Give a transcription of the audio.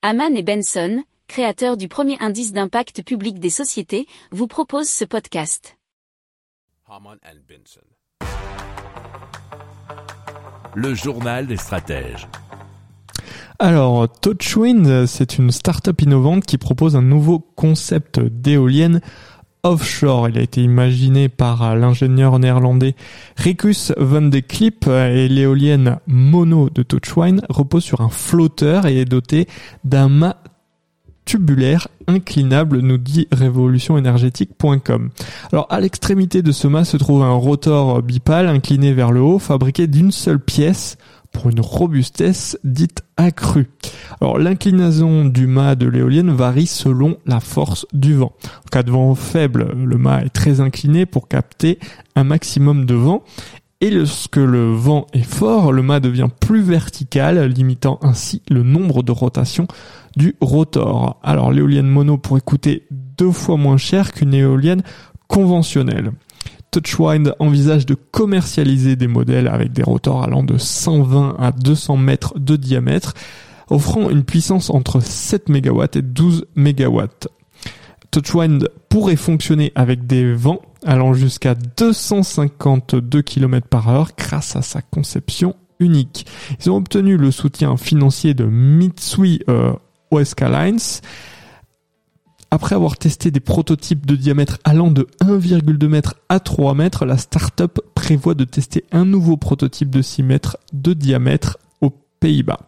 Haman et Benson, créateurs du premier indice d'impact public des sociétés, vous proposent ce podcast. Haman and Benson. Le journal des stratèges. Alors, Touchwind, c'est une start-up innovante qui propose un nouveau concept d'éolienne offshore. Il a été imaginé par l'ingénieur néerlandais Rikus van de Klip et l'éolienne mono de Touchwind repose sur un flotteur et est dotée d'un mât tubulaire inclinable, nous dit révolutionénergétique.com. Alors à l'extrémité de ce mât se trouve un rotor bipale incliné vers le haut, fabriqué d'une seule pièce pour une robustesse dite accrue. Alors l'inclinaison du mât de l'éolienne varie selon la force du vent. En cas de vent faible, le mât est très incliné pour capter un maximum de vent. Et lorsque le vent est fort, le mât devient plus vertical, limitant ainsi le nombre de rotations du rotor. Alors l'éolienne mono pourrait coûter deux fois moins cher qu'une éolienne conventionnelle. Touchwind envisage de commercialiser des modèles avec des rotors allant de 120 à 200 mètres de diamètre, offrant une puissance entre 7 MW et 12 MW. Touchwind pourrait fonctionner avec des vents allant jusqu'à 252 km par heure grâce à sa conception unique. Ils ont obtenu le soutien financier de Mitsui euh, Lines après avoir testé des prototypes de diamètre allant de 1,2 m à 3 m, la startup prévoit de tester un nouveau prototype de 6 mètres de diamètre aux Pays-Bas.